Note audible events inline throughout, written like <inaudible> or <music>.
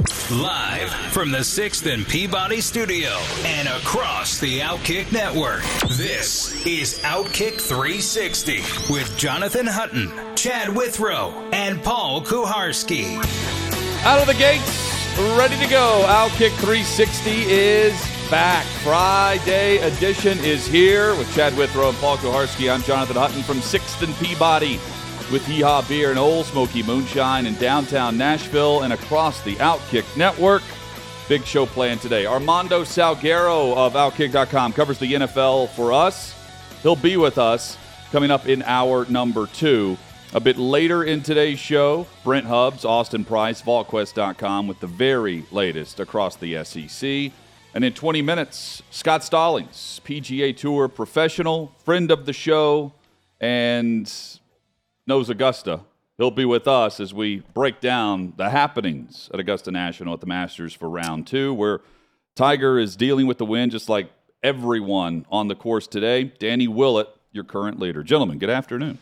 Live from the 6th and Peabody Studio and across the Outkick Network. This is Outkick 360 with Jonathan Hutton, Chad Withrow, and Paul Kuharski. Out of the gates, ready to go. Outkick 360 is back. Friday edition is here with Chad Withrow and Paul Kuharski. I'm Jonathan Hutton from 6th and Peabody with Hee Haw Beer and Ole Smoky Moonshine in downtown Nashville and across the Outkick Network. Big show planned today. Armando Salguero of Outkick.com covers the NFL for us. He'll be with us coming up in hour number two. A bit later in today's show, Brent Hubbs, Austin Price, VolQuest.com with the very latest across the SEC. And in 20 minutes, Scott Stallings, PGA Tour professional, friend of the show, and knows Augusta. He'll be with us as we break down the happenings at Augusta National at the Masters for round two, where Tiger is dealing with the wind just like everyone on the course today. Danny Willett, your current leader. Gentlemen, good afternoon.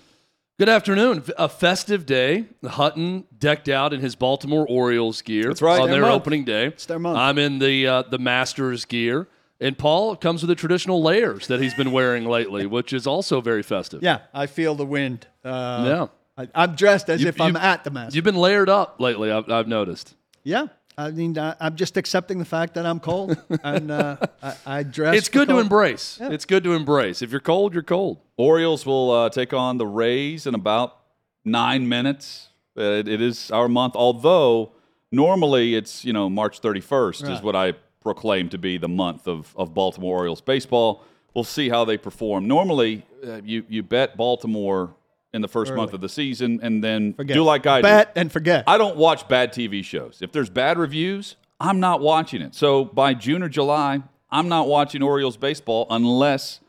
Good afternoon. A festive day. Hutton decked out in his Baltimore Orioles gear. That's right. On Their their opening day. It's their month. I'm in the uh, the Masters gear, and Paul comes with the traditional layers that he's been wearing lately, which is also very festive. Yeah, I feel the wind. Uh, Yeah. I, I'm dressed as You- if I'm at the Masters. You've been layered up lately. I've, I've noticed. yeah, I mean, I, I'm just accepting the fact that I'm cold, <laughs> and uh, I, I dress. It's for good to cold. embrace. It's good to embrace. If you're cold, you're cold. Orioles will uh, take on the Rays in about nine minutes. Uh, It, it is our month, although normally it's you know March 31st is what I proclaim to be the month of, of Baltimore Orioles baseball. We'll see how they perform. Normally, uh, you you bet Baltimore in the first month of the season, and then Forget. do like I do. Bet and forget. I don't watch bad TV shows. If there's bad reviews, I'm not watching it. So by June or July, I'm not watching Orioles baseball unless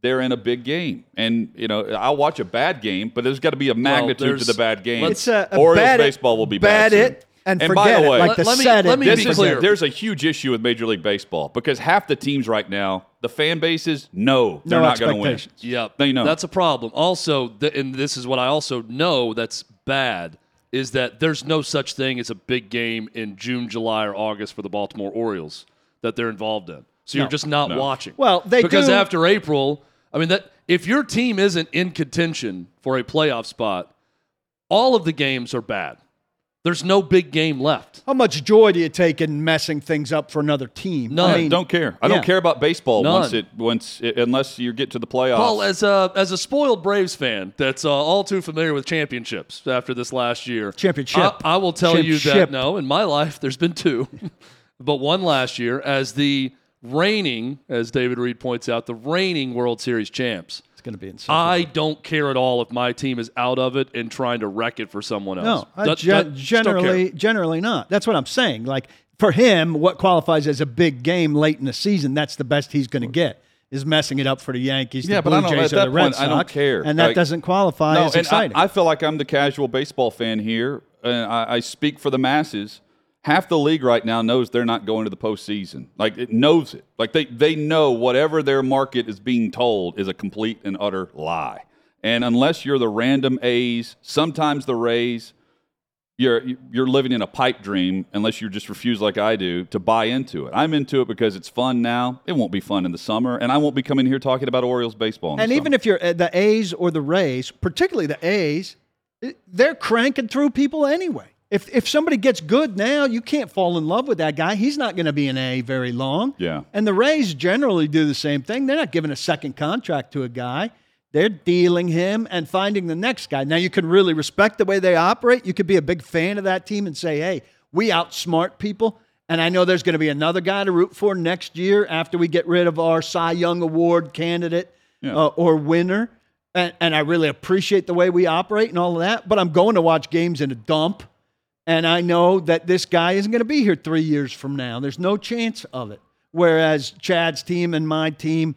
they're in a big game. And you know, I'll watch a bad game, but there's got to be a magnitude to the bad game. It's a, a Orioles bet it- baseball will be bet bad. soon. it and, And forget by the it, way- like Let- the let me- set let me this be clear. there's a huge issue with Major League Baseball because half the teams right now, the fan bases know they're No not going to win. expectations. Yep. They know. That's a problem. Also, th- and this is what I also know that's bad is that there's no such thing as a big game in June, July, or August for the Baltimore Orioles that they're involved in. So you're just not No. watching. Well, they because do- after April, I mean that if your team isn't in contention for a playoff spot, all of the games are bad. There's no big game left. How much joy do you take in messing things up for another team? None. I mean, don't care. I yeah. don't care about baseball None. once it once it, unless you get to the playoffs. Paul, as a as a spoiled Braves fan that's uh, all too familiar with championships after this last year, Championship. I, I will tell you that Championship. no, in my life there's been two, <laughs> but one last year as the reigning, as David Reed points out, the reigning World Series champs. It's going to be insane. I don't care at all if my team is out of it and trying to wreck it for someone else. No, I That- ge- that- just don't care. generally, generally not. That's what I'm saying. Like for him, what qualifies as a big game late in the season, that's the best he's going to get. Is messing it up for the Yankees, Yeah, the but Blue I don't- Jays, at or that the Red point, Sox. I don't care. and that Like- doesn't qualify no, as and exciting. I, I feel like I'm the casual baseball fan here, and I, I speak for the masses. Half the league right now knows they're not going to the postseason. Like it knows it. Like they they know whatever their market is being told is a complete and utter lie. And unless you're the random A's, sometimes the Rays, you're you're living in a pipe dream unless you just refuse like I do to buy into it. I'm into it because it's fun now. It won't be fun in the summer, and I won't be coming here talking about Orioles baseball. And even summer. if you're uh, the A's or the Rays, particularly the A's, they're cranking through people anyway. If if somebody gets good now, you can't fall in love with that guy. He's not going to be an A very long. Yeah. And the Rays generally do the same thing. They're not giving a second contract to a guy. They're dealing him and finding the next guy. Now you can really respect the way they operate. You could be a big fan of that team and say, "Hey, we outsmart people." And I know there's going to be another guy to root for next year after we get rid of our Cy Young Award candidate Yeah. uh, or winner. And, and I really appreciate the way we operate and all of that. But I'm going to watch games in a dump And I know that this guy isn't going to be here three years from now. There's no chance of it. Whereas Chad's team and my team,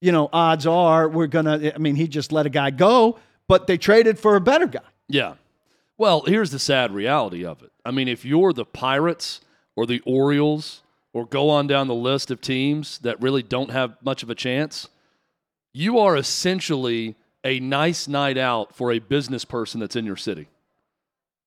you know, odds are we're going to, I mean, he just let a guy go, but they traded for a better guy. Yeah. Well, here's the sad reality of it. I mean, if you're the Pirates or the Orioles or go on down the list of teams that really don't have much of a chance, you are essentially a nice night out for a business person that's in your city.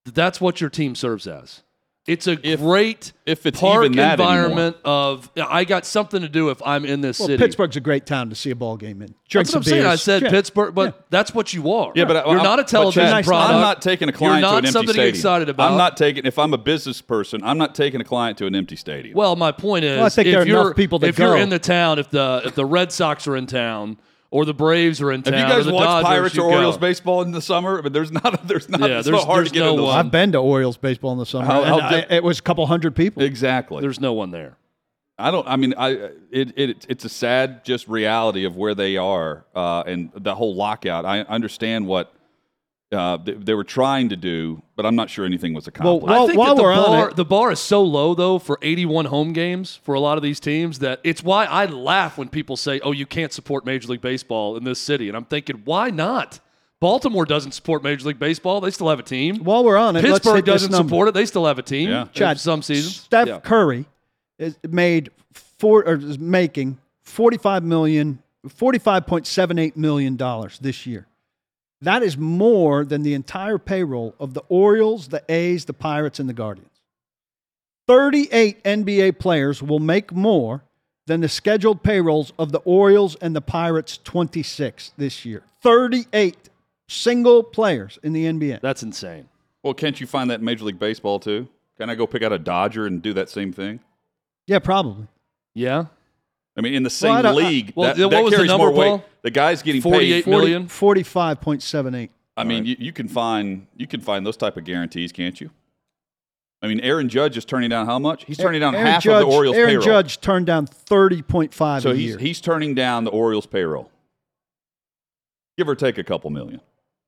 That's what your team serves as. It's a If- great if it's park even that environment of I got something to do if I'm in this Well, city. Pittsburgh's a great town to see a ball game in. Drink That's what I'm saying. I said Yeah. Pittsburgh, but Yeah. that's what you are. Yeah, but uh, you're I'm- not a television Chad, product. I'm not taking a client You're to not an empty something to stadium. get excited about. I'm not taking. If I'm a business person, I'm not taking a client to an empty stadium. Well, my point is, Well, I think if there are you're enough people to if you're in the town, if the if the Red Sox are in town or the Braves are in town, Have you guys watched Dodgers, Pirates you or go. Orioles baseball in the summer? But there's not. <laughs> There's not. Yeah, it's there's- so hard there's to get no into. one. I've been to Orioles baseball in the summer. How- how I- it was a couple hundred people. Exactly. There's no one there. I don't. I mean, I it, it it's a sad just reality of where they are uh, and the whole lockout. I understand what uh, they, they were trying to do, but I'm not sure anything was accomplished. Well, I think while the we're on bar it- the bar is so low though for 81 home games for a lot of these teams that it's why I laugh when people say, "Oh, you can't support Major League Baseball in this city," and I'm thinking, why not? Baltimore doesn't support Major League Baseball; they still have a team. While we're on it, let's Pittsburgh doesn't number. support it; they still have a team. Yeah. Chad, some seasons. Steph Yeah. Curry is made four or is making 45 million 45.78 million dollars this year. That is more than the entire payroll of the Orioles, the A's, the Pirates and the Guardians. 38 NBA players will make more than the scheduled payrolls of the Orioles and the Pirates 26 this year. 38 single players in the NBA. That's insane. well, can't you find that in Major League Baseball too? Can I go pick out a Dodger and do that same thing? Yeah, probably. Yeah, I mean, in the same I league, well, that, what that was the number, more weight. The guy's getting 48 paid. million. 45.78. I mean, you, you can find you can find those type of guarantees, can't you? I mean, Aaron Judge is turning down how much? He's turning down Aaron half Judge, of the Orioles' payroll. Aaron payroll. Judge turned down 30.5 so a he's year. he's turning down the Orioles' payroll, give or take a couple million.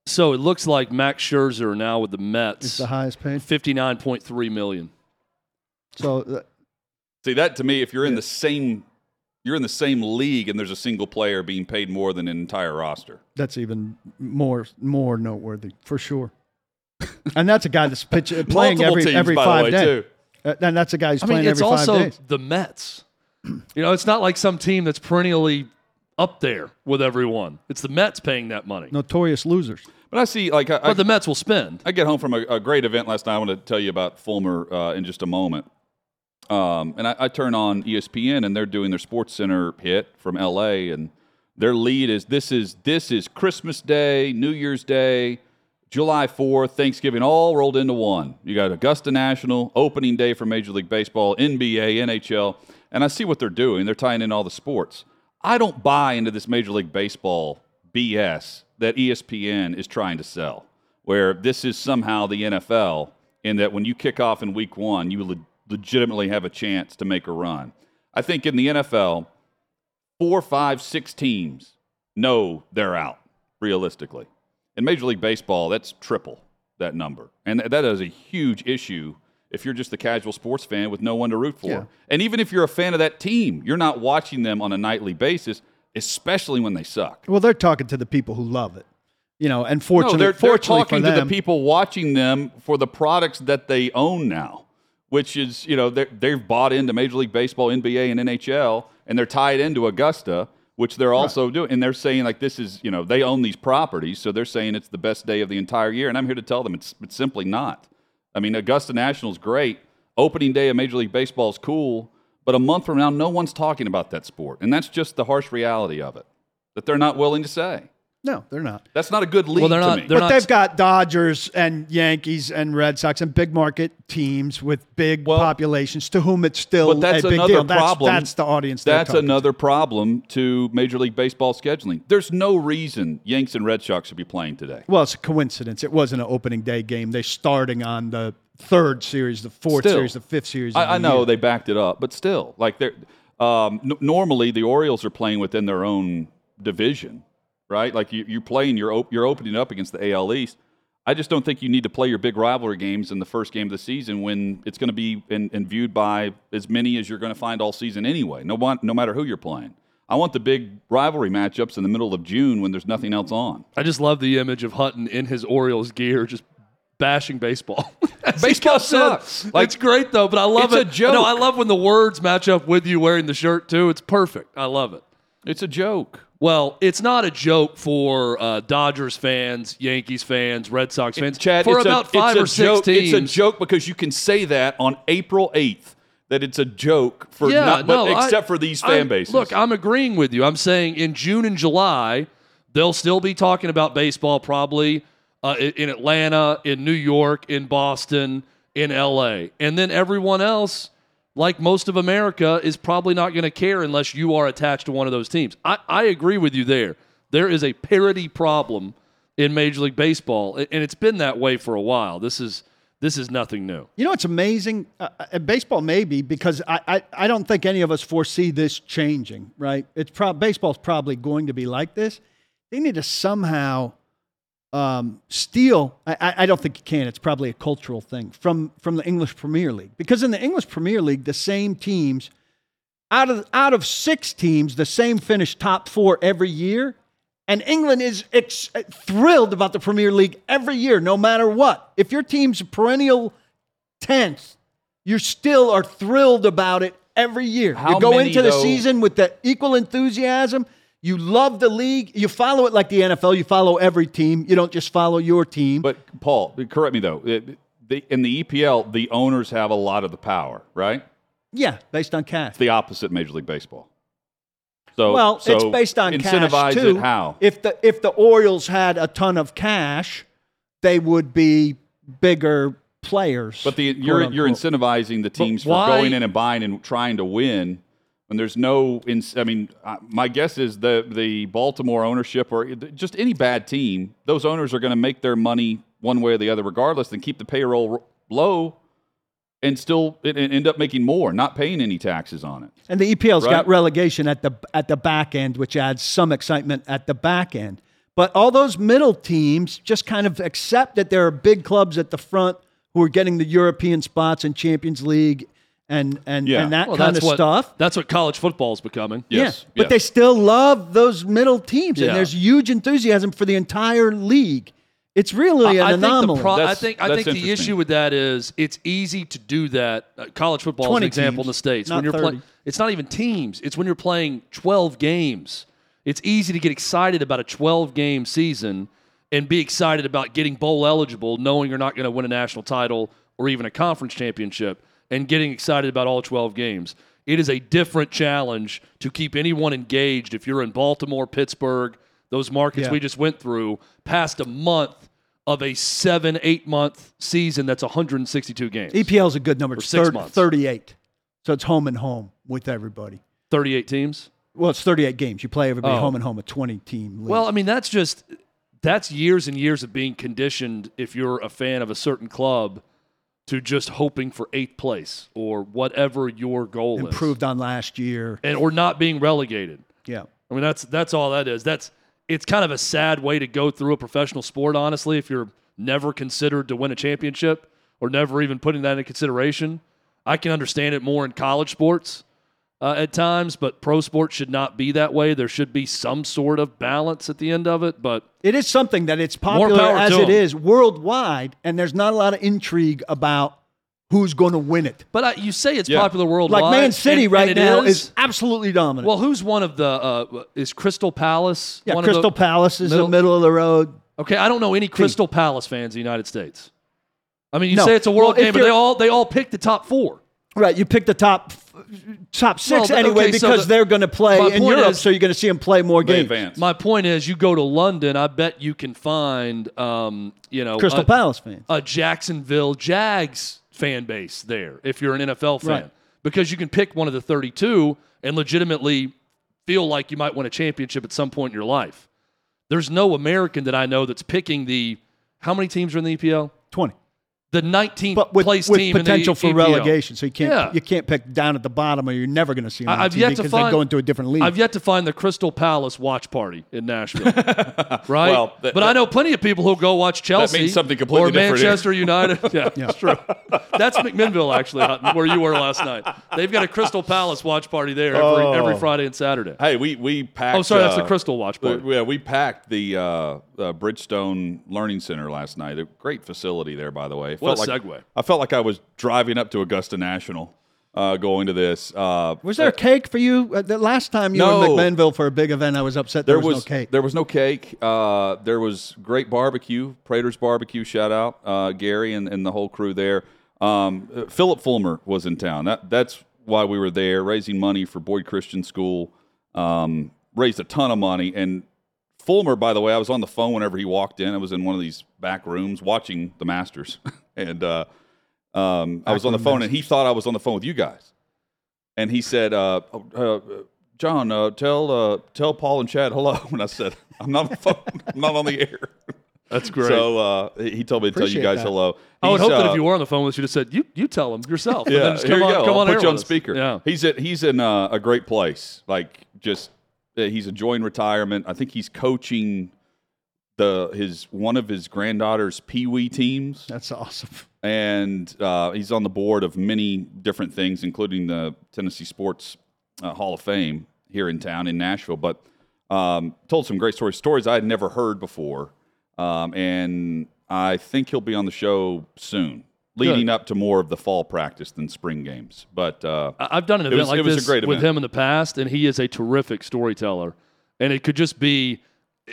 So it looks like Max Scherzer now with the Mets, It's the highest paid. 59.3 million. So uh, See that to me, if you're in the same you're in the same league and there's a single player being paid more than an entire roster. that's even more more noteworthy for sure. and that's a guy that's pitch, <laughs> playing every teams, every by five way, days. Uh, and that's a guy who's I mean, playing it's every five days. It's also the Mets. You know, it's not like some team that's perennially up there with everyone. It's the Mets paying that money. Notorious losers. But I see like I, I, But the Mets will spend. I get home from a, a great event last night. I want to tell you about Fulmer uh, in just a moment. Um, and I, I turn on ESPN and they're doing their Sports Center hit from LA, and their lead is this is this is Christmas Day, New Year's Day, July Fourth, Thanksgiving, all rolled into one. You got Augusta National, opening day for Major League Baseball, NBA, NHL, and I see what they're doing. They're tying in all the sports. I don't buy into this Major League Baseball BS that ESPN is trying to sell, where this is somehow the NFL, in that when you kick off in week one, you legitimately have a chance to make a run. I think in the NFL, four, five, six teams know they're out, realistically. In Major League Baseball, that's triple that number. And that is a huge issue if you're just a casual sports fan with no one to root for. Yeah. And even if you're a fan of that team, you're not watching them on a nightly basis, especially when they suck. Well, they're talking to the people who love it. You know, and No, fortunately, they're, they're fortunately talking for to the people watching them for the products that they own now, which is, you know, they've bought into Major League Baseball, NBA, and NHL, and they're tied into Augusta, which they're also doing. And they're saying, like, this is, you know, they own these properties, so they're saying it's the best day of the entire year. And I'm here to tell them it's, it's simply not. I mean, Augusta National is great. Opening day of Major League Baseball is cool, but a month from now, no one's talking about that sport. And that's just the harsh reality of it that they're not willing to say. No, they're not. That's not a good lead Well, they're to not- me. they're But not- they've got Dodgers and Yankees and Red Sox and big market teams with big Well, populations to whom it's still But that's a big another deal. Problem. That's, the audience. That's talking to. another problem to Major League Baseball scheduling. There's no reason Yanks and Red Sox should be playing today. Well, it's a coincidence. It wasn't an opening day game. They're starting on the third series, the fourth Still. series, the fifth series. of I, I know year. they backed it up, but still, like they're um, n- normally the Orioles are playing within their own division, right? Like you, you're playing, you're op- you're opening up against the AL East. I just don't think you need to play your big rivalry games in the first game of the season when it's going to be and, and viewed by as many as you're going to find all season anyway. No one, no matter who you're playing. I want the big rivalry matchups in the middle of June when there's nothing else on. I just love the image of Hutton in his Orioles gear, just bashing baseball. <laughs> Baseball sucks. Like, it's great though, but I love It's it. a joke. No, I love when the words match up with you wearing the shirt too. It's perfect. I love it. It's a joke. Well, it's not a joke for uh, Dodgers fans, Yankees fans, Red Sox fans. Chad, for about a, five or six joke. teams. It's a joke because you can say that on April 8th that it's a joke for Yeah, not, but no, I- except for these fan I'm- bases. Look, I'm agreeing with you. I'm saying in June and July, they'll still be talking about baseball probably uh, i- in Atlanta, in New York, in Boston, in LA. And then everyone else, like most of America, is probably not going to care unless you are attached to one of those teams. I, I agree with you there. There is a parity problem in Major League Baseball, and it's been that way for a while. This is this is nothing new. You know it's amazing? Uh, uh, baseball maybe because I, I, I don't think any of us foresee this changing. Right? It's prob baseball's probably going to be like this. They need to somehow um, steal. I, I- don't think you can. It's probably a cultural thing from from the English Premier League because in the English Premier League, the same teams out of out of six teams, the same finish top four every year. And England is ex- thrilled about the Premier League every year, no matter what. If your team's a perennial 10th, you still are thrilled about it every year. How you go many, into the though- season with the equal enthusiasm. You love the league. You follow it like the NFL. You follow every team. You don't just follow your team. But Paul, correct me though. It, the, in the EPL, the owners have a lot of the power, right? yeah, based on cash. It's the opposite Major League Baseball. So, Well, so it's based on cash too. it how? If the if the Orioles had a ton of cash, they would be bigger players. But the you're quote you're incentivizing the teams for why- going in and buying and trying to win. When there's no, ins- I mean, uh, my guess is the the Baltimore ownership or just any bad team, those owners are going to make their money one way or the other, regardless, and keep the payroll low, and still end up making more, not paying any taxes on it. And the EPL's Right? got relegation at the at the back end, which adds some excitement at the back end. But all those middle teams just kind of accept that there are big clubs at the front who are getting the European spots and Champions League and and, Yeah. and that Well, kind that's of what stuff. that's what college football is becoming. Yes, Yeah, but yes. they still love those middle teams, Yeah. and there's huge enthusiasm for the entire league. It's really an I think anomaly. the pro- I think I think the issue with that is it's easy to do that. Uh, college football is an 20 example in the states not when you're 30. playing. It's not even teams. It's when you're playing 12 games. It's easy to get excited about a 12 game season and be excited about getting bowl eligible, knowing you're not going to win a national title or even a conference championship, and getting excited about all 12 games. It is a different challenge to keep anyone engaged if you're in Baltimore, Pittsburgh, those markets Yeah. we just went through, past a month of a seven, eight month season that's 162 games. EPL is a good number. It's six thir- months. 38. So it's home and home with everybody. 38 teams. Well, it's 38 games. You play everybody Oh. home and home, a 20 team league. Well, I mean, that's just that's years and years of being conditioned if you're a fan of a certain club to just hoping for eighth place or whatever your goal improved on last year. and or not being relegated. Yeah. I mean, that's that's all that is. That's it's kind of a sad way to go through a professional sport, honestly. If you're never considered to win a championship or never even putting that into consideration, I can understand it more in college sports uh, at times, but pro sports should not be that way. There should be some sort of balance at the end of it. But It is something that it's popular as to it 'em. is worldwide, and there's not a lot of intrigue about who's going to win it. but I, you say it's Yeah. popular worldwide. Like Man City and- right and now is. is, absolutely dominant. Well, who's one of the uh, is Crystal Palace? yeah, one of the- Crystal Palace is middle- the middle of the road. Okay, I don't know any Crystal Palace fans in the United States. I mean, you No. say it's a world Well, game, but they all they all pick the top four. Right, you pick the top top six Well, anyway okay, so because the- they're going to play in Europe, is- so you're going to see them play more games. advance. My point is, you go to London, I bet you can find, um, you know, Crystal a, Palace fans. a Jacksonville Jags fan base there if you're an NFL fan, Right. because you can pick one of the 32 and legitimately feel like you might win a championship at some point in your life. There's no American that I know that's picking the. How many teams are in the EPL? 20. The 19th but with, place with team in the potential for EPL. relegation. So you can't Yeah. you can't pick down at the bottom, or you're never going to see them I- I've TV yet to find they go into a different league. I've yet to find the Crystal Palace watch party in Nashville, <laughs> right? Well, that- but I know plenty of people who go watch Chelsea. means something completely or different here. Manchester United. <laughs> yeah, that's true. That's McMinnville, actually, where you were last night. They've got a Crystal Palace watch party there every, Oh. every Friday and Saturday. Hey, we we packed. Oh, sorry, that's the uh, Crystal watch party. Yeah, we packed the uh, uh, Bridgestone Learning Center last night. A great facility there, by the way. What a like- segue. I felt like I was driving up to Augusta National uh, going to this. Uh, was there a cake for you uh, the last time you were No. in McMinnville for a big event? I was upset there, was, no cake. There was no cake. Uh, there was great barbecue. Prater's barbecue. Shout out uh, Gary and, and the whole crew there. Um, uh, Philip Fulmer was in town. That, that's why we were there, raising money for Boyd Christian School. Um, raised a ton of money. And Fulmer, by the way, I was on the phone whenever he walked in. I was in one of these back rooms watching the Masters, <laughs> and uh, um, I was on the phone, and he thought I was on the phone with you guys, and he said, uh, oh, uh, "John, uh, tell uh, tell Paul and Chad hello." <laughs> And I said, "I'm not on the phone. <laughs> I'm not on the air." That's great. So uh, he told me to tell you guys that. hello. I would He's, hope that uh, if you were on the phone with us, you'd have said, "You you tell him yourself." and yeah, then just here you on, go. Come I'll on put you on speaker. Yeah. He's at he's in uh, a great place. Like just uh, he's enjoying retirement. I think he's coaching the his one of his granddaughter's pee wee teams, That's awesome. <laughs> and uh, he's on the board of many different things, including the Tennessee Sports uh, Hall of Fame here in town in Nashville. But um, told some great stories, stories I had never heard before, um, and I think he'll be on the show soon. Leading up to more of the fall practice than spring games, but uh, I've done an It event was- like it was a this with event. him in the past, and he is a terrific storyteller. And it could just be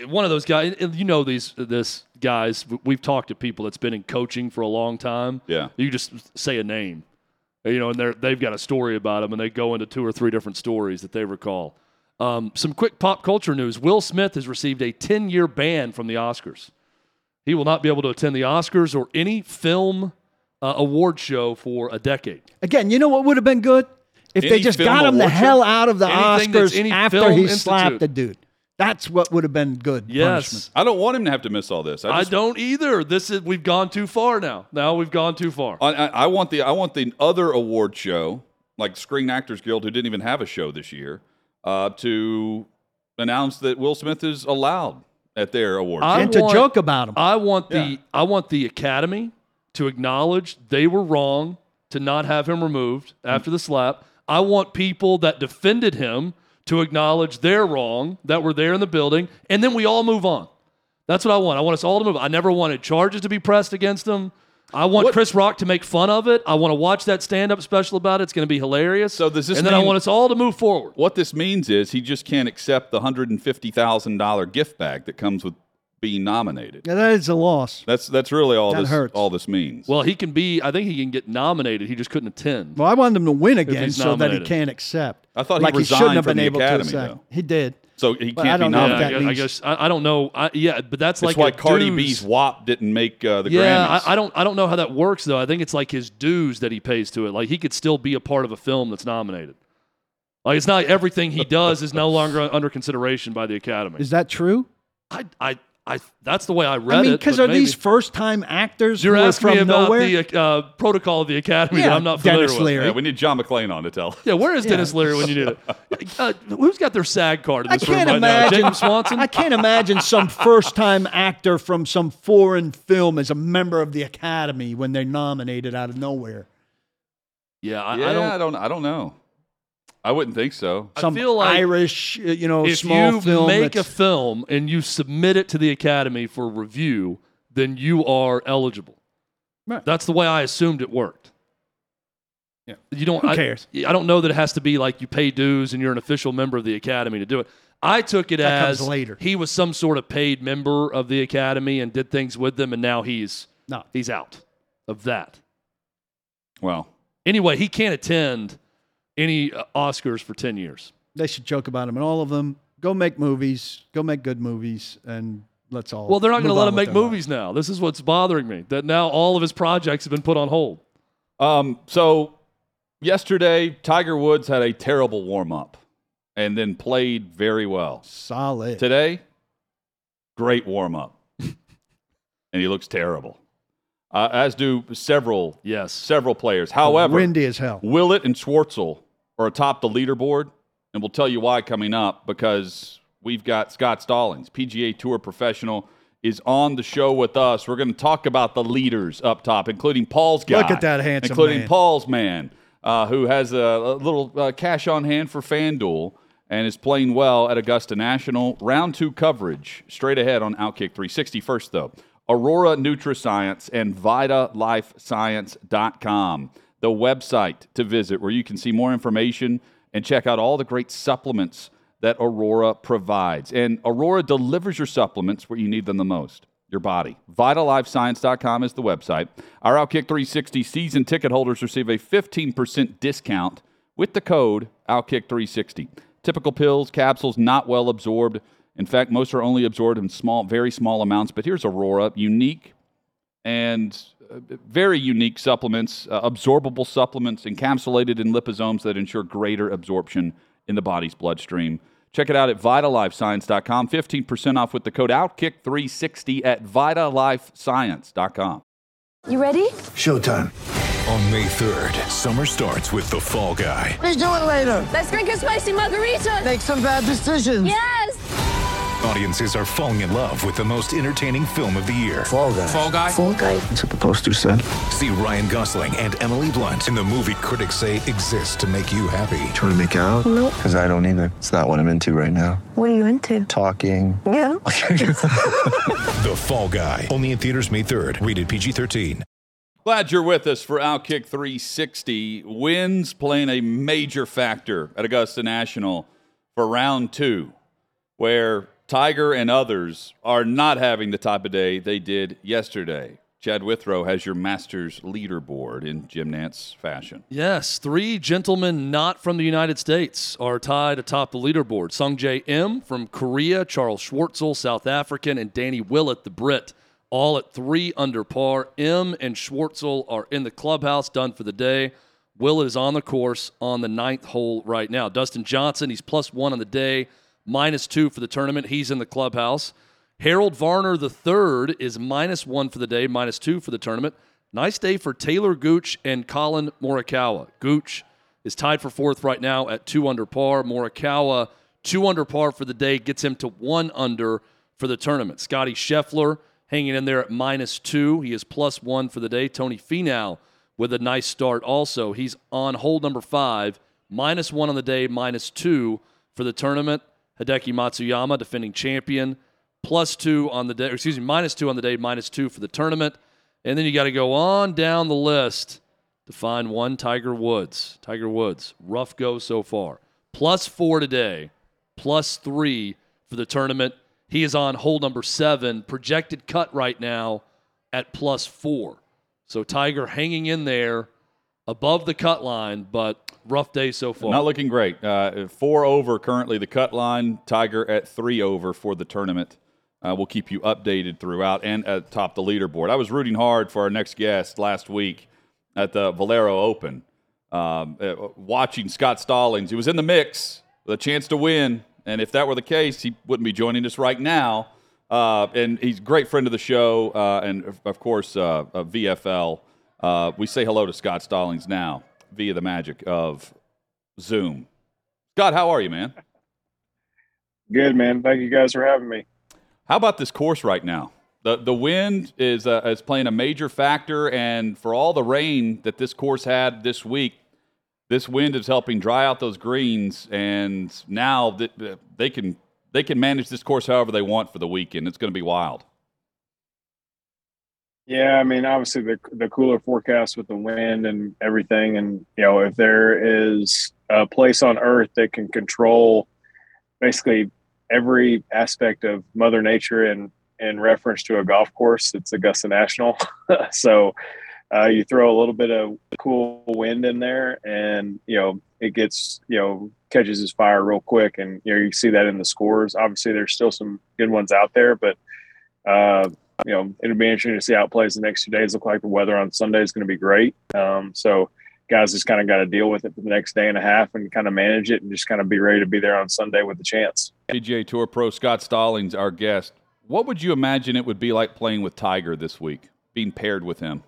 one of those guys. You know these this guys. We've talked to people that's been in coaching for a long time. Yeah. you just say a name, you know, and they're they've got a story about them, and they go into two or three different stories that they recall. Um, some quick pop culture news: Will Smith has received a 10 year ban from the Oscars. He will not be able to attend the Oscars or any film uh, award show for a decade. Again, you know what would have been good if Any they just got him the show? hell out of the Anything Oscars after he institute. slapped the dude. That's what would have been good. Yes. punishment. I don't want him to have to miss all this. I just, don't either. This is we've gone too far now. Now we've gone too far. I, I, I want the I want the other award show, like Screen Actors Guild, who didn't even have a show this year, uh, to announce that Will Smith is allowed at their award show. I And to want- joke about him. I want the Yeah. I want the Academy to acknowledge they were wrong to not have him removed after the slap. I want people that defended him to acknowledge they're wrong that were there in the building, and then we all move on. That's what I want. I want us all to move. I never wanted charges to be pressed against him. I want What- Chris Rock to make fun of it. I want to watch that stand-up special about it. It's going to be hilarious. So does this and then I want us all to move forward. what this means is he just can't accept the hundred and fifty thousand dollar gift bag that comes with being nominated. Yeah, that is a loss. That's that's really all That this hurts. all this means. Well, he can be. I think he can get nominated. He just couldn't attend. Well, I wanted him to win again so that he can't accept. I thought he like he resigned shouldn't have from been able Academy, to accept. though. He did. so he But can't be don't know if Yeah, I nominated. guess, I, guess I, I don't know. I, yeah, but that's That's like why a Cardi dues. B's WAP didn't make uh, the Yeah, Grammys. I, I don't. I don't know how that works though. I think it's like his dues that he pays to it. Like he could still be a part of a film that's nominated. Like it's not like everything he <laughs> does is no longer under consideration by the Academy. Is that true? I, I, I. That's the way I read it. I mean, because are maybe- these first-time actors You're who are asking from me about nowhere? the uh, protocol of the Academy yeah, that I'm not familiar Denis with. Leary. Yeah, we need John McClane on to tell. <laughs> Yeah, where is Yeah. Denis Leary when you need it? <laughs> Uh, who's got their SAG card in I this room can't right now? imagine. James Swanson. I can't imagine some first-time actor from some foreign film as a member of the Academy when they're nominated out of nowhere. yeah, I, yeah, I don't. I don't. I don't know. I wouldn't think so. I Some feel like Irish, uh, you know, small film. if small you film. make a that's- film and you submit it to the academy for review then you are eligible Right. that's the way i assumed it worked Yeah. you don't Who I, cares? I don't know that it has to be like you pay dues and you're an official member of the academy to do it i took it That comes as later. he was some sort of paid member of the academy and did things with them and now he's no, he's out of that Well, anyway he can't attend any uh, oscars for 10 years they should joke about him and all of them. Go make movies. Go make good movies, and let's all. Well, they're not going to let him make their lives. movies now. This is what's bothering me. That now all of his projects have been put on hold. um, so yesterday Tiger Woods had a terrible warm up, and then played very well. Solid. Today, great warm up, <laughs> and he looks terrible. uh, as do several Yes. several players. However, Windy as hell. Willett and Schwartzel are atop the leaderboard, and we'll tell you why coming up because we've got Scott Stallings, PGA Tour professional, is on the show with us. We're going to talk about the leaders up top, including Paul's guy. Look at that handsome Including man. Paul's man, uh, who has a, a little uh, cash on hand for FanDuel and is playing well at Augusta National. Round two coverage straight ahead on Outkick 360. First, though, Aurora Nutrascience and VitaLifeScience.com, the website to visit where you can see more information and check out all the great supplements that Aurora provides. And Aurora delivers your supplements where you need them the most your body. VitalLifeScience.com is the website. Our Outkick 360 season ticket holders receive a 15% discount with the code OutKick360. Typical pills, capsules, not well absorbed. In fact, most are only absorbed in small, very small amounts. But here's Aurora, unique and very unique supplements, uh, absorbable supplements encapsulated in liposomes that ensure greater absorption in the body's bloodstream. Check it out at vitalifescience.com. 15% off with the code OutKick360 at vitalifescience.com. You ready? Showtime. On May 3rd, summer starts with The Fall Guy. Let's do it later. Let's drink a spicy margarita. Make some bad decisions. Yes. Audiences are falling in love with the most entertaining film of the year. Fall guy. Fall Guy. Fall guy. That's what the poster said. See Ryan Gosling and Emily Blunt in the movie critics say exists to make you happy. Trying to make it out? Nope. Because I don't either. It's not what I'm into right now. What are you into? Talking. Yeah. <laughs> <laughs> The Fall Guy. Only in theaters May 3rd. Rated PG 13. Glad you're with us for Outkick 360. Winds playing a major factor at Augusta National for round two, where Tiger and others are not having the type of day they did yesterday. Chad Withrow has your Masters leaderboard in Jim Nantz fashion. Yes, three gentlemen not from the United States are tied atop the leaderboard. Sungjae Im from Korea, Charles Schwartzel, South African, and Danny Willett, the Brit, all at three under par. Im and Schwartzel are in the clubhouse, done for the day. Willett is on the course on the ninth hole right now. Dustin Johnson, he's plus one on the day, minus two for the tournament. He's in the clubhouse. Harold Varner III is minus one for the day, minus two for the tournament. Nice day for Talor Gooch and Collin Morikawa. Gooch is tied for fourth right now at two under par. Morikawa, two under par for the day, gets him to one under for the tournament. Scotty Scheffler hanging in there at minus two. He is plus one for the day. Tony Finau with a nice start also. He's on hole number five, minus one on the day, minus two for the tournament. Hideki Matsuyama, defending champion, plus two on the day, excuse me, minus two on the day, minus two for the tournament. And then you got to go on down the list to find one Tiger Woods. Tiger Woods, rough go so far. Plus four today, plus three for the tournament. He is on hole number seven, projected cut right now at plus four. So Tiger hanging in there above the cut line, but rough day so far. Not looking great. Uh, four over currently the cut line. Tiger at three over for the tournament. Uh, we'll keep you updated throughout and at top the leaderboard. I was rooting hard for our next guest last week at the Valero Open, um, uh, watching Scott Stallings. He was in the mix with a chance to win, and if that were the case, he wouldn't be joining us right now. Uh, and he's a great friend of the show, uh, and of- course, uh, of VFL. Uh, we say hello to Scott Stallings now via the magic of Zoom. Scott, how are you, man? Good, man. Thank you guys for having me. How about this course right now? The the wind is uh, is playing a major factor, and for all the rain that this course had this week, this wind is helping dry out those greens, and now that uh, they can they can manage this course however they want for the weekend. It's going to be wild. Yeah, I mean, obviously the the cooler forecast with the wind and everything, and you know, if there is a place on Earth that can control basically every aspect of Mother Nature in in reference to a golf course, it's Augusta National. <laughs> so uh, you throw a little bit of cool wind in there, and you know, it gets you know catches his fire real quick, and you know, you see that in the scores. Obviously, there's still some good ones out there, but. Uh, you know, it'll be interesting to see how it plays the next two days. Look like the weather on Sunday is going to be great. Um, so guys just kind of got to deal with it for the next day and a half and kind of manage it and just kind of be ready to be there on Sunday with the chance. PGA Tour pro Scott Stallings, our guest. What would you imagine it would be like playing with Tiger this week? being paired with him?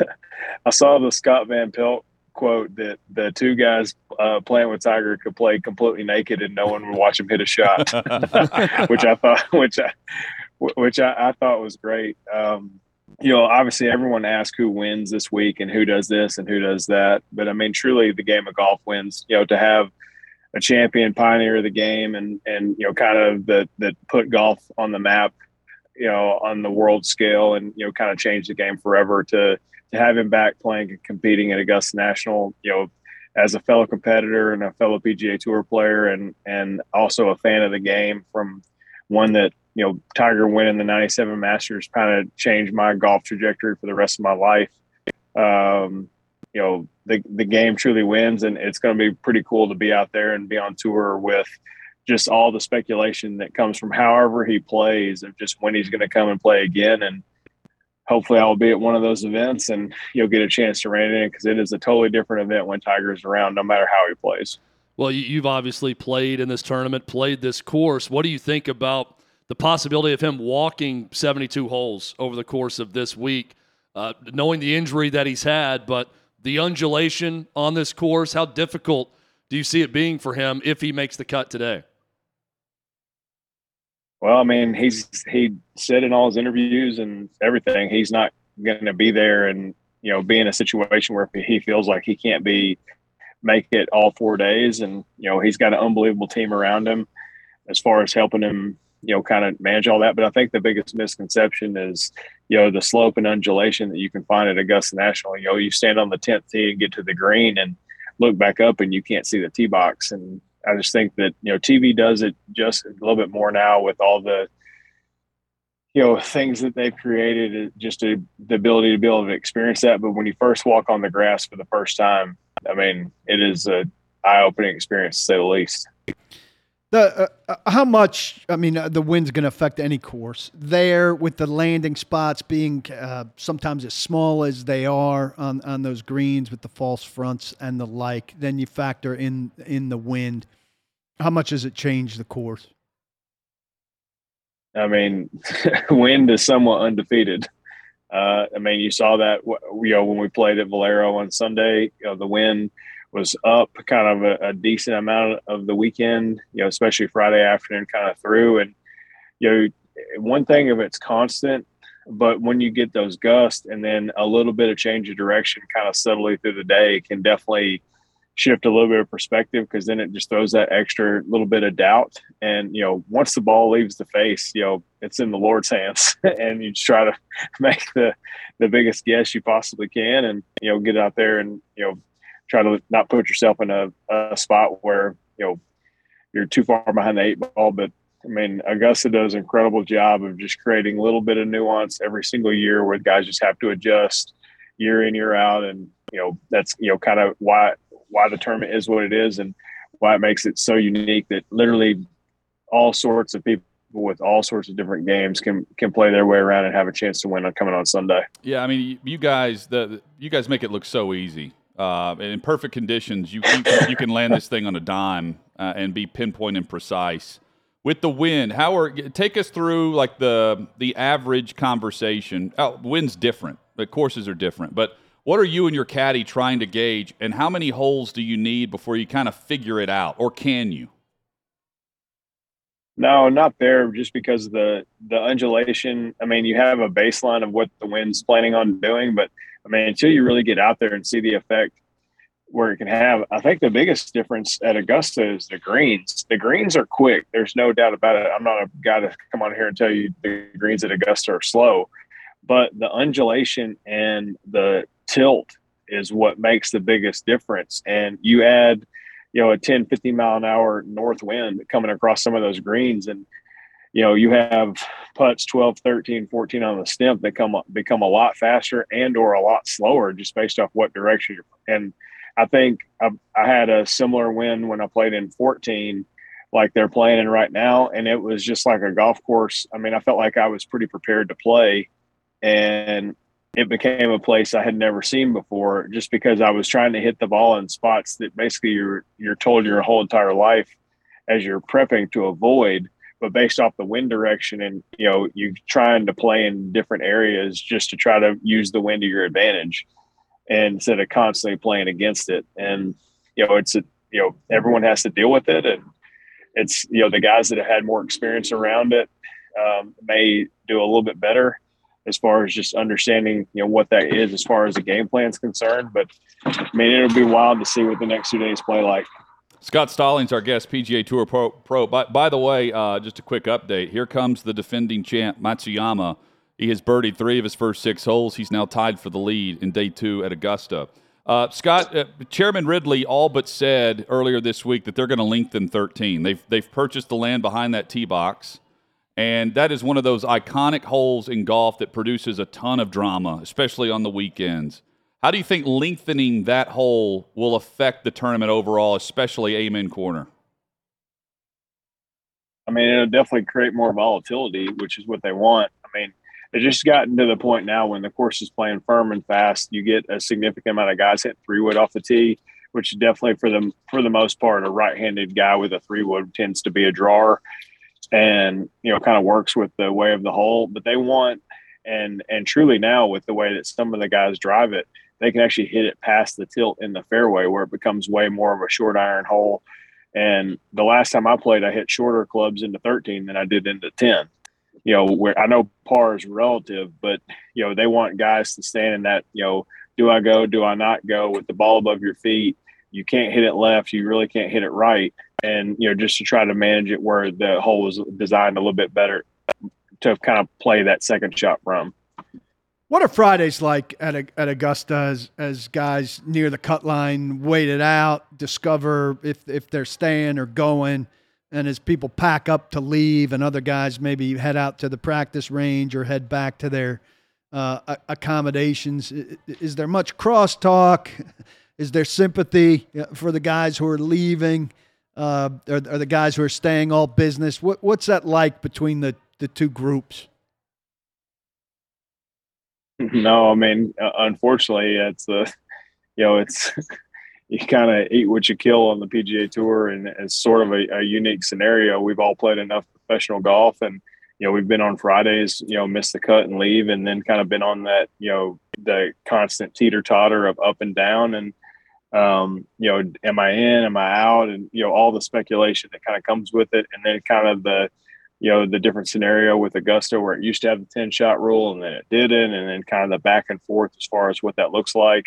<laughs> I saw the Scott Van Pelt quote that the two guys uh, playing with Tiger could play completely naked and no one would watch him hit a shot, <laughs> <laughs> which I thought, which I, which I, I thought was great. Um, you know, obviously everyone asks who wins this week and who does this and who does that. But I mean, truly the game of golf wins, you know, to have a champion pioneer of the game and, and, you know, kind of that, that put golf on the map, you know, on the world scale and, you know, kind of change the game forever to, to have him back playing and competing at Augusta National, you know, as a fellow competitor and a fellow PGA Tour player, and and also a fan of the game from one that you know Tiger winning the '97 Masters kind of changed my golf trajectory for the rest of my life. Um, you know, the the game truly wins, and it's going to be pretty cool to be out there and be on tour with just all the speculation that comes from however he plays of just when he's going to come and play again and hopefully I'll be at one of those events and you'll get a chance to rein it in because it is a totally different event when Tiger's around, no matter how he plays. Well, you've obviously played in this tournament, played this course. What do you think about the possibility of him walking 72 holes over the course of this week, uh, knowing the injury that he's had, but the undulation on this course? How difficult do you see it being for him if he makes the cut today? Well, I mean, he's he said in all his interviews and everything, he's not going to be there and you know be in a situation where he feels like he can't be make it all four days, and you know he's got an unbelievable team around him as far as helping him, you know, kind of manage all that. But I think the biggest misconception is you know the slope and undulation that you can find at Augusta National. You know, you stand on the tenth tee and get to the green and look back up and you can't see the tee box and I just think that you know TV does it just a little bit more now with all the you know things that they've created, just a, the ability to be able to experience that. But when you first walk on the grass for the first time, I mean, it is a eye-opening experience to say the least. The uh, uh how much? I mean, uh, the wind's going to affect any course there, with the landing spots being uh, sometimes as small as they are on on those greens with the false fronts and the like. Then you factor in in the wind. How much does it change the course? I mean, <laughs> wind is somewhat undefeated. Uh, I mean, you saw that you know when we played at Valero on Sunday. You know, the wind was up kind of a, a, decent amount of the weekend, you know, especially Friday afternoon kind of through. And, you know, one thing if it's constant, but when you get those gusts and then a little bit of change of direction kind of subtly through the day can definitely shift a little bit of perspective because then it just throws that extra little bit of doubt. And, you know, once the ball leaves the face, you know, it's in the Lord's hands <laughs> and you just try to <laughs> make the, the biggest guess you possibly can and, you know, get out there and, you know, try to not put yourself in a, a spot where you know you're too far behind the eight ball. But I mean, Augusta does an incredible job of just creating a little bit of nuance every single year where guys just have to adjust year in year out, and you know that's you know kind of why why the tournament is what it is and why it makes it so unique that literally all sorts of people with all sorts of different games can can play their way around and have a chance to win on coming on Sunday. Yeah, I mean, you guys, the you guys make it look so easy. Uh, in perfect conditions, you, you, can, you can land this thing on a dime uh, and be pinpoint and precise. With the wind, how are take us through like the the average conversation? Oh, wind's different. The courses are different, but what are you and your caddy trying to gauge, and how many holes do you need before you kind of figure it out, or can you? No, not there. Just because the the undulation. I mean, you have a baseline of what the wind's planning on doing, but I mean, until you really get out there and see the effect where it can have, I think the biggest difference at Augusta is the greens. The greens are quick. There's no doubt about it. I'm not a guy to come on here and tell you the greens at Augusta are slow, but the undulation and the tilt is what makes the biggest difference. And you add, you know, a 10, 15 mile an hour north wind coming across some of those greens and you know you have putts 12 13 14 on the stem that come become a lot faster and or a lot slower just based off what direction you're and i think I, I had a similar win when i played in 14 like they're playing in right now and it was just like a golf course i mean i felt like i was pretty prepared to play and it became a place i had never seen before just because i was trying to hit the ball in spots that basically you're you're told your whole entire life as you're prepping to avoid but based off the wind direction and you know you're trying to play in different areas just to try to use the wind to your advantage instead of constantly playing against it. And you know it's a you know everyone has to deal with it and it's you know the guys that have had more experience around it um, may do a little bit better as far as just understanding you know what that is as far as the game plan is concerned but i mean it'll be wild to see what the next two days play like Scott Stallings, our guest, PGA Tour Pro. pro. By, by the way, uh, just a quick update. Here comes the defending champ, Matsuyama. He has birdied three of his first six holes. He's now tied for the lead in day two at Augusta. Uh, Scott, uh, Chairman Ridley all but said earlier this week that they're going to lengthen 13. They've, they've purchased the land behind that tee box, and that is one of those iconic holes in golf that produces a ton of drama, especially on the weekends. How do you think lengthening that hole will affect the tournament overall, especially Amen Corner? I mean, it'll definitely create more volatility, which is what they want. I mean, it's just gotten to the point now when the course is playing firm and fast, you get a significant amount of guys hitting three wood off the tee, which definitely for the for the most part, a right-handed guy with a three wood tends to be a drawer, and you know, kind of works with the way of the hole. But they want and and truly now with the way that some of the guys drive it, they can actually hit it past the tilt in the fairway where it becomes way more of a short iron hole. And the last time I played, I hit shorter clubs into 13 than I did into 10. You know, where I know par is relative, but you know, they want guys to stand in that, you know, do I go, do I not go with the ball above your feet? You can't hit it left, you really can't hit it right. And, you know, just to try to manage it where the hole was designed a little bit better to kind of play that second shot from. What are Fridays like at at Augusta as, as guys near the cut line wait it out, discover if if they're staying or going, and as people pack up to leave, and other guys maybe head out to the practice range or head back to their uh, accommodations? Is there much crosstalk? Is there sympathy uh, for the guys who are leaving? Uh, are, are the guys who are staying all business? What, what's that like between the, the two groups? <laughs> No, I mean, uh, unfortunately, it's the, you know, it's <laughs> you kind of eat what you kill on the PGA Tour, and it's sort of a, a, unique scenario. We've all played enough professional golf, and you know, we've been on Fridays, you know, miss the cut and leave, and then kind of been on that, you know, the constant teeter totter of up and down, and um, you know, am I in, am I out, and you know, all the speculation that kind of comes with it, and then kind of the you know, the different scenario with Augusta where it used to have the 10 shot rule and then it didn't, and then kind of the back and forth as far as what that looks like.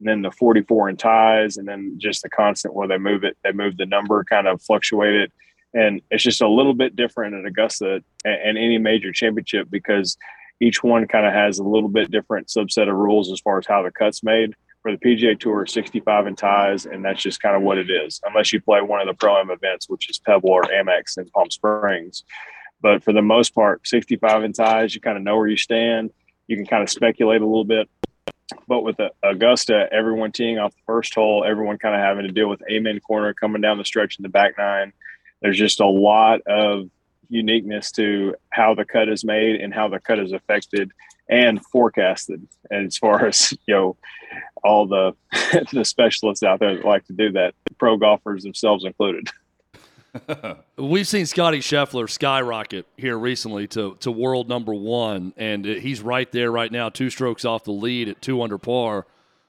And then the 44 in ties, and then just the constant where they move it, they move the number, kind of fluctuated. And it's just a little bit different at Augusta and, and any major championship because each one kind of has a little bit different subset of rules as far as how the cut's made. For the PGA Tour, 65 in ties, and that's just kind of what it is, unless you play one of the Pro Am events, which is Pebble or Amex in Palm Springs. But for the most part, 65 in ties, you kind of know where you stand. You can kind of speculate a little bit. But with Augusta, everyone teeing off the first hole, everyone kind of having to deal with Amen corner coming down the stretch in the back nine. There's just a lot of uniqueness to how the cut is made and how the cut is affected and forecasted. As far as you know, all the <laughs> the specialists out there that like to do that, pro golfers themselves included. <laughs> We've seen Scotty Scheffler skyrocket here recently to, to world number one, and he's right there right now, two strokes off the lead at two under par.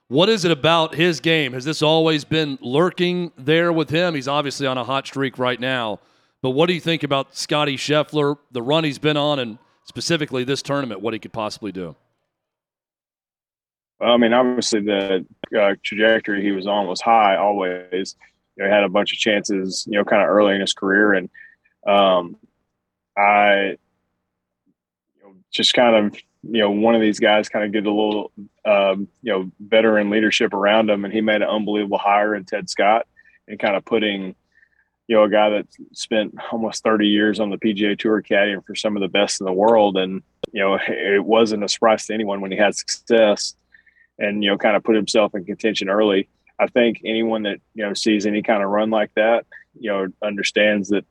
What is it about his game? Has this always been lurking there with him? He's obviously on a hot streak right now. But what do you think about Scotty Scheffler, the run he's been on, and specifically this tournament, what he could possibly do? Well, I mean, obviously the uh, trajectory he was on was high always you know, had a bunch of chances, you know, kind of early in his career. And um, I, you know, just kind of, you know, one of these guys kind of get a little, um, you know, veteran leadership around him. And he made an unbelievable hire in Ted Scott and kind of putting, you know, a guy that spent almost 30 years on the PGA Tour caddying for some of the best in the world. And, you know, it wasn't a surprise to anyone when he had success and, you know, kind of put himself in contention early. I think anyone that you know sees any kind of run like that, you know, understands that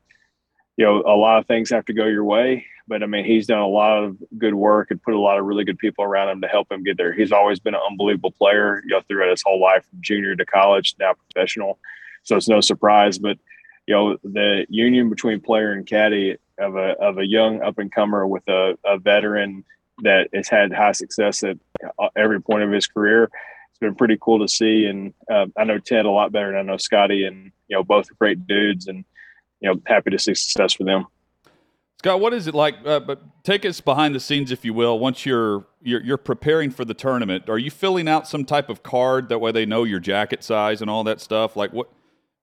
you know a lot of things have to go your way. But I mean, he's done a lot of good work and put a lot of really good people around him to help him get there. He's always been an unbelievable player, you know, throughout his whole life, from junior to college, now professional. So it's no surprise. But you know, the union between player and caddy of a of a young up and comer with a, a veteran that has had high success at uh, every point of his career. It's been pretty cool to see, and uh, I know Ted a lot better than I know Scotty, and you know both are great dudes, and you know happy to see success for them. Scott, what is it like? Uh, but take us behind the scenes, if you will. Once you're, you're you're preparing for the tournament, are you filling out some type of card that way they know your jacket size and all that stuff? Like what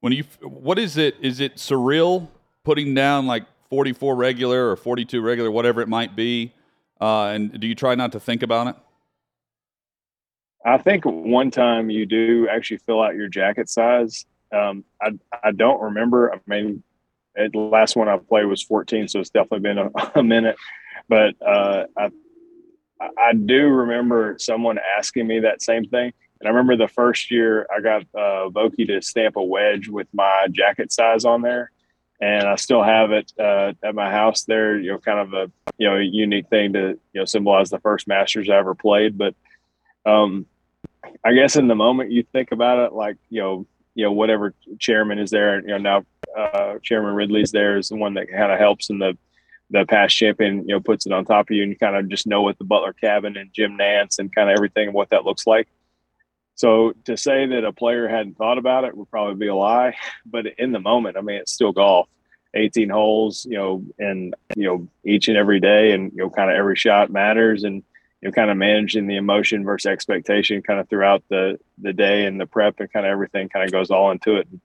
when you what is it? Is it surreal putting down like 44 regular or 42 regular, whatever it might be? Uh, and do you try not to think about it? I think one time you do actually fill out your jacket size. Um, I I don't remember. I mean, the last one I played was 14, so it's definitely been a, <laughs> a minute. But uh, I I do remember someone asking me that same thing. And I remember the first year I got uh, Vokey to stamp a wedge with my jacket size on there, and I still have it uh, at my house there. You know, kind of a you know unique thing to you know symbolize the first Masters I ever played. But um, I guess in the moment you think about it, like you know you know whatever chairman is there, you know now uh, Chairman Ridley's there is the one that kind of helps in the the past champion, you know, puts it on top of you, and you kind of just know what the Butler cabin and Jim Nantz and kind of everything and what that looks like. So to say that a player hadn't thought about it would probably be a lie. <laughs> But in the moment, I mean, it's still golf, 18 holes, you know, and you know each and every day, and you know, kind of every shot matters, and you know, kind of managing the emotion versus expectation, kind of throughout the the day and the prep, and kind of everything kind of goes all into it. And,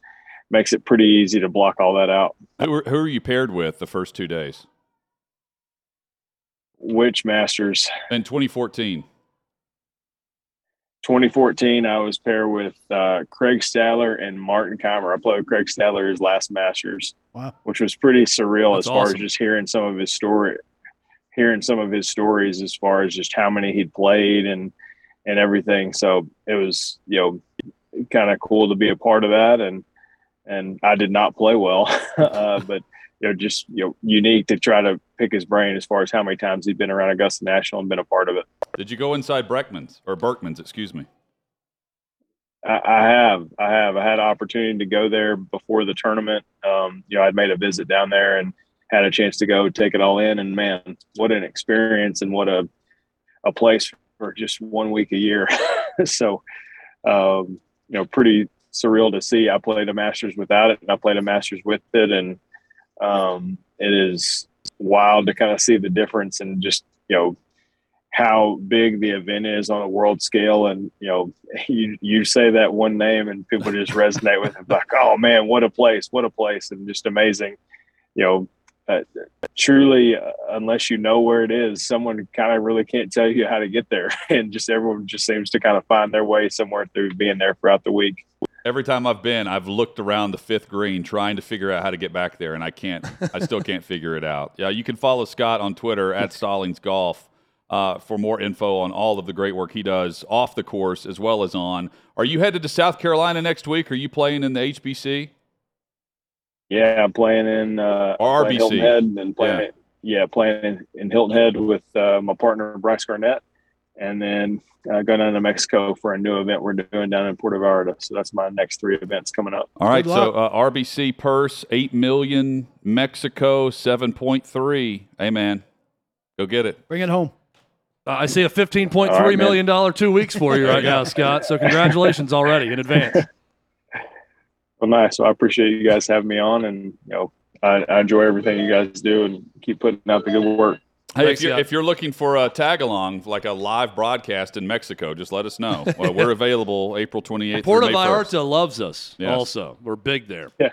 makes it pretty easy to block all that out. Who are, who are you paired with the first two days? Which Masters? In 2014. 2014, I was paired with uh, Craig Stadler and Martin Kaymer. I played with Craig Stadler his last Masters, wow. which was pretty surreal That's as far awesome. as just hearing some of his story, hearing some of his stories as far as just how many he'd played and and everything. So it was you know kind of cool to be a part of that and and I did not play well, <laughs> uh, but you know, just you know, unique to try to pick his brain as far as how many times he'd been around Augusta National and been a part of it. Did you go inside Breckman's or Berckmans? Excuse me. I, I have, I have, I had an opportunity to go there before the tournament. Um, you know, I'd made a visit down there and had a chance to go take it all in. And man, what an experience and what a a place for just one week a year. <laughs> so, um, you know, pretty surreal to see. I played a Masters without it, and I played a Masters with it, and um, it is wild to kind of see the difference and just you know how big the event is on a world scale. And you know, <laughs> you you say that one name, and people just resonate with it, like, oh man, what a place, what a place, and just amazing. You know, uh, truly, uh, unless you know where it is, someone kind of really can't tell you how to get there, <laughs> and just everyone just seems to kind of find their way somewhere through being there throughout the week. Every time I've been, I've looked around the fifth green trying to figure out how to get back there, and I can't. I still can't <laughs> figure it out. Yeah, you can follow Scott on Twitter at <laughs> Stallings Golf uh, for more info on all of the great work he does off the course as well as on. Are you headed to South Carolina next week? Are you playing in the HBC? Yeah, I'm playing in uh, Or playing RBC. Hilton Head and playing yeah, playing in, in Hilton Head with uh, my partner Bryce Garnett, and then uh, going down to Mexico for a new event we're doing down in Puerto Vallarta. So that's my next three events coming up. All right, so uh, RBC purse eight million, Mexico seven point three. Hey man, go get it. Bring it home. Uh, I see a fifteen point All three right, man. million dollar two weeks for you right now, Scott. So congratulations already in advance. <laughs> Well, nice. Well, I appreciate you guys having me on, and you know, I, I enjoy everything you guys do, and keep putting out the good work. Hey, if you're, if you're looking for a tag along, like a live broadcast in Mexico, just let us know. Well, we're <laughs> available April 28th. Puerto through May 1st. Vallarta loves us. Yes. Also, we're big there. Yeah.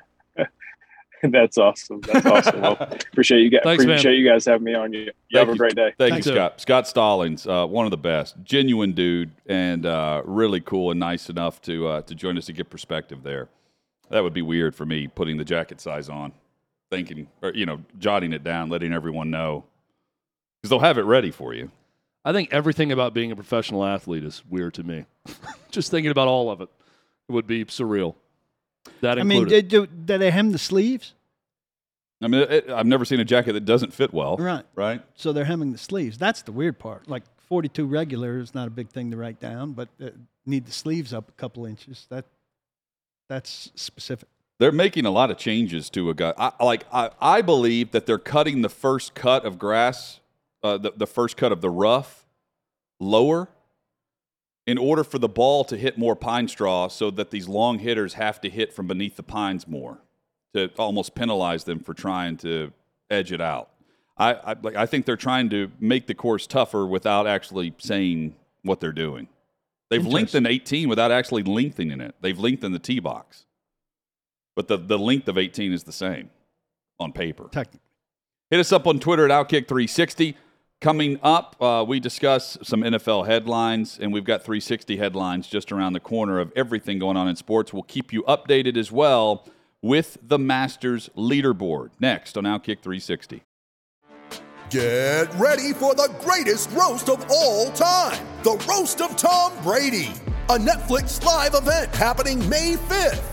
<laughs> that's awesome. That's awesome. Well, appreciate you guys. Thanks, man. appreciate you guys having me on. You, you Thank have a you. great day. Thank Thanks, you, sir. Scott. Scott Stallings, uh, one of the best, genuine dude, and uh, really cool and nice enough to uh, to join us to get perspective there. That would be weird for me putting the jacket size on, thinking or you know jotting it down, letting everyone know because they'll have it ready for you. I think everything about being a professional athlete is weird to me. <laughs> Just thinking about all of it would be surreal. That I mean, included. did, do, do they hem the sleeves? I mean, it, I've never seen a jacket that doesn't fit well. Right. Right. So they're hemming the sleeves. That's the weird part. Like 42 regular is not a big thing to write down, but uh, need the sleeves up a couple inches. That that's specific. They're making a lot of changes to a guy. I, like I, I believe that they're cutting the first cut of grass, uh, the, the first cut of the rough, lower, in order for the ball to hit more pine straw, so that these long hitters have to hit from beneath the pines more, to almost penalize them for trying to edge it out. I I, like, I think they're trying to make the course tougher without actually saying what they're doing. They've lengthened 18 without actually lengthening it. They've lengthened the tee box. But the, the length of 18 is the same on paper. Technically. Hit us up on Twitter at Outkick360. Coming up, uh, we discuss some NFL headlines, and we've got 360 headlines just around the corner of everything going on in sports. We'll keep you updated as well with the Masters leaderboard next on Outkick 360. Get ready for the greatest roast of all time the Roast of Tom Brady, a Netflix live event happening May 5th.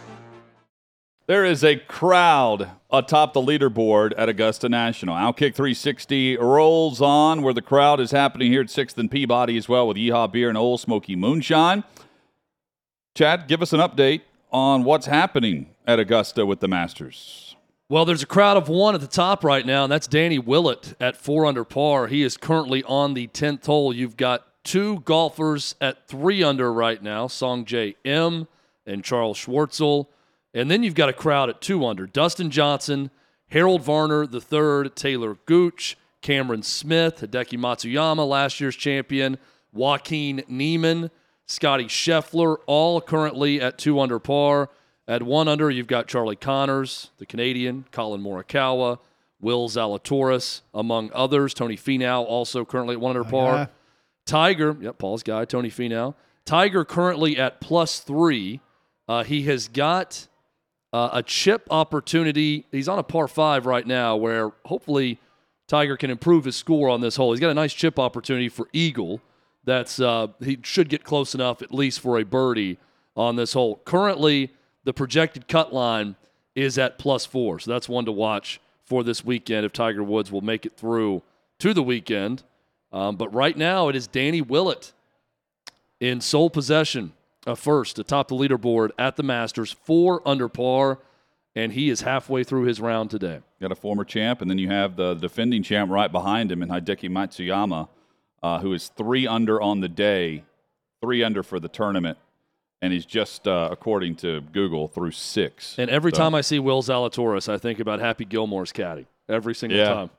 There is a crowd atop the leaderboard at Augusta National. Outkick 360 rolls on where the crowd is happening here at 6th and Peabody as well with Yeehaw Beer and Ole Smoky Moonshine. Chad, give us an update on what's happening at Augusta with the Masters. Well, there's a crowd of one at the top right now, and that's Danny Willett at four under par. He is currently on the 10th hole. You've got two golfers at three under right now Sungjae Im and Charles Schwartzel. And then you've got a crowd at two under Dustin Johnson, Harold Varner III, Talor Gooch, Cameron Smith, Hideki Matsuyama, last year's champion, Joaquin Niemann, Scotty Scheffler, all currently at two under par. At one under, you've got Charlie Conners, the Canadian, Collin Morikawa, Will Zalatoris, among others. Tony Finau also currently at one under par. guy. Tiger, yep, Paul's guy, Tony Finau. Tiger currently at plus three. Uh, he has got uh, a chip opportunity. He's on a par five right now, where hopefully Tiger can improve his score on this hole. He's got a nice chip opportunity for eagle. That's uh, he should get close enough at least for a birdie on this hole. Currently, the projected cut line is at plus four, so that's one to watch for this weekend if Tiger Woods will make it through to the weekend. Um, but right now, it is Danny Willett in sole possession of first atop the leaderboard at the Masters, four under par, and he is halfway through his round today. Got a former champ, and then you have the defending champ right behind him in Hideki Matsuyama, uh, who is three under on the day, three under for the tournament, and he's just, uh, according to Google, through six. And every So- time I see Will Zalatoris, I think about Happy Gilmore's caddy. Every single Yeah. time.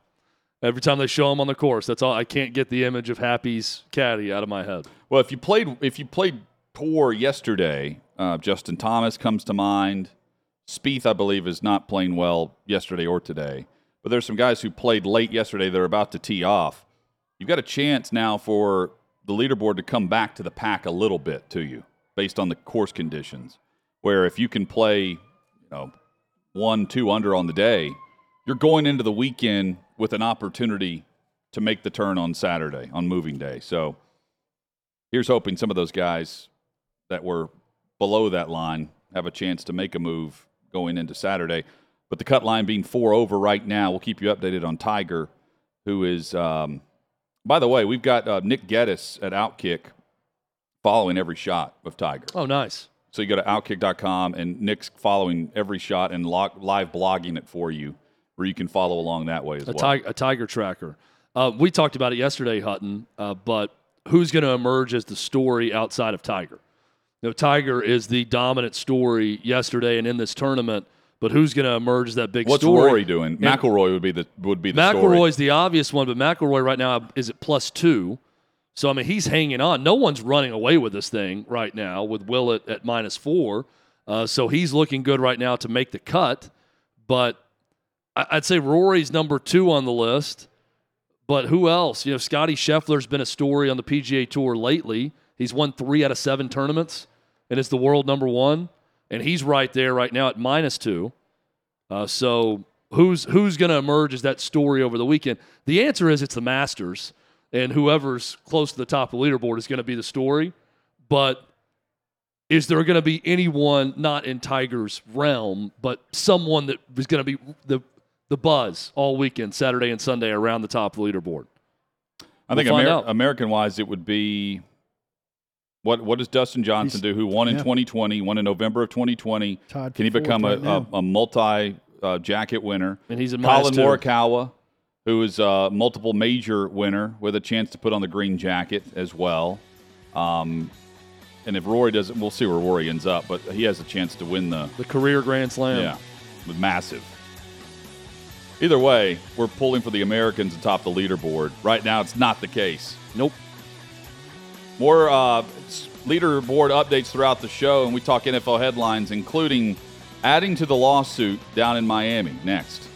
Every time they show him on the course, that's all. I can't get the image of Happy's caddy out of my head. Well, if you played if you played poor yesterday, uh, Justin Thomas comes to mind. Spieth, I believe, is not playing well yesterday or today. But there's some guys who played late yesterday. that are about to tee off. You've got a chance now for the leaderboard to come back to the pack a little bit to you, based on the course conditions. Where if you can play, you know, one, two under on the day, you're going into the weekend with an opportunity to make the turn on Saturday on moving day. So here's hoping some of those guys that were below that line have a chance to make a move going into Saturday. But the cut line being four over right now, we'll keep you updated on Tiger, who is, um, by the way, we've got uh, Nick Geddes at Outkick following every shot of Tiger. Oh, nice. So you go to outkick.com and Nick's following every shot and log, live blogging it for you, where you can follow along that way as a, well. a tiger tracker. Uh, we talked about it yesterday, Hutton, uh, but who's going to emerge as the story outside of Tiger? You know, Tiger is the dominant story yesterday and in this tournament, but who's going to emerge as that big What's story? What's Rory doing? And McIlroy would be the would be the story. McIlroy's the obvious one, but McElroy right now is at plus two. So I mean, he's hanging on. No one's running away with this thing right now with Willett at minus four. Uh, so he's looking good right now to make the cut. But I- I'd say Rory's number two on the list. But who else? You know, Scotty Scheffler's been a story on the PGA Tour lately. He's won three out of seven tournaments and is the world number one. And he's right there right now at minus two. Uh, so who's who's going to emerge as that story over the weekend? The answer is it's the Masters, and whoever's close to the top of the leaderboard is going to be the story. But is there going to be anyone not in Tiger's realm, but someone that is going to be the the buzz all weekend, Saturday and Sunday, around the top of the leaderboard? I think We'll find Amer- American wise, it would be what what does Dustin Johnson do? Who won in yeah. 2020, won in November of 2020? Tied Can he become a, right a, a multi uh, jacket winner? And he's a Collin minus. Morikawa, who is a multiple major winner with a chance to put on the green jacket as well. Um, and if Rory doesn't, we'll see where Rory ends up, but he has a chance to win the The career Grand Slam. yeah, with massive. Either way, we're pulling for the Americans atop the leaderboard. Right now, it's not the case. Nope. More uh, leaderboard updates throughout the show, and we talk NFL headlines, including adding to the lawsuit down in Miami next.